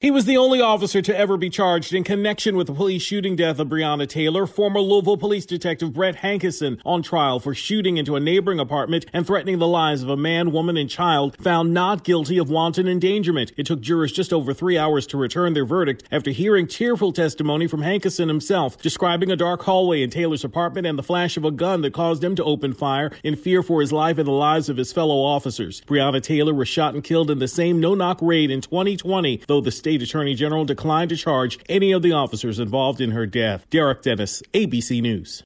He was the only officer to ever be charged in connection with the police shooting death of Breonna Taylor, former Louisville police detective Brett Hankison, on trial for shooting into a neighboring apartment and threatening the lives of a man, woman, and child, found not guilty of wanton endangerment. It took jurors just over three hours to return their verdict after hearing tearful testimony from Hankison himself, describing a dark hallway in Taylor's apartment and the flash of a gun that caused him to open fire in fear for his life and the lives of his fellow officers. Breonna Taylor was shot and killed in the same no-knock raid in 2020, though the state state attorney general declined to charge any of the officers involved in her death. Derricke Dennis, ABC News.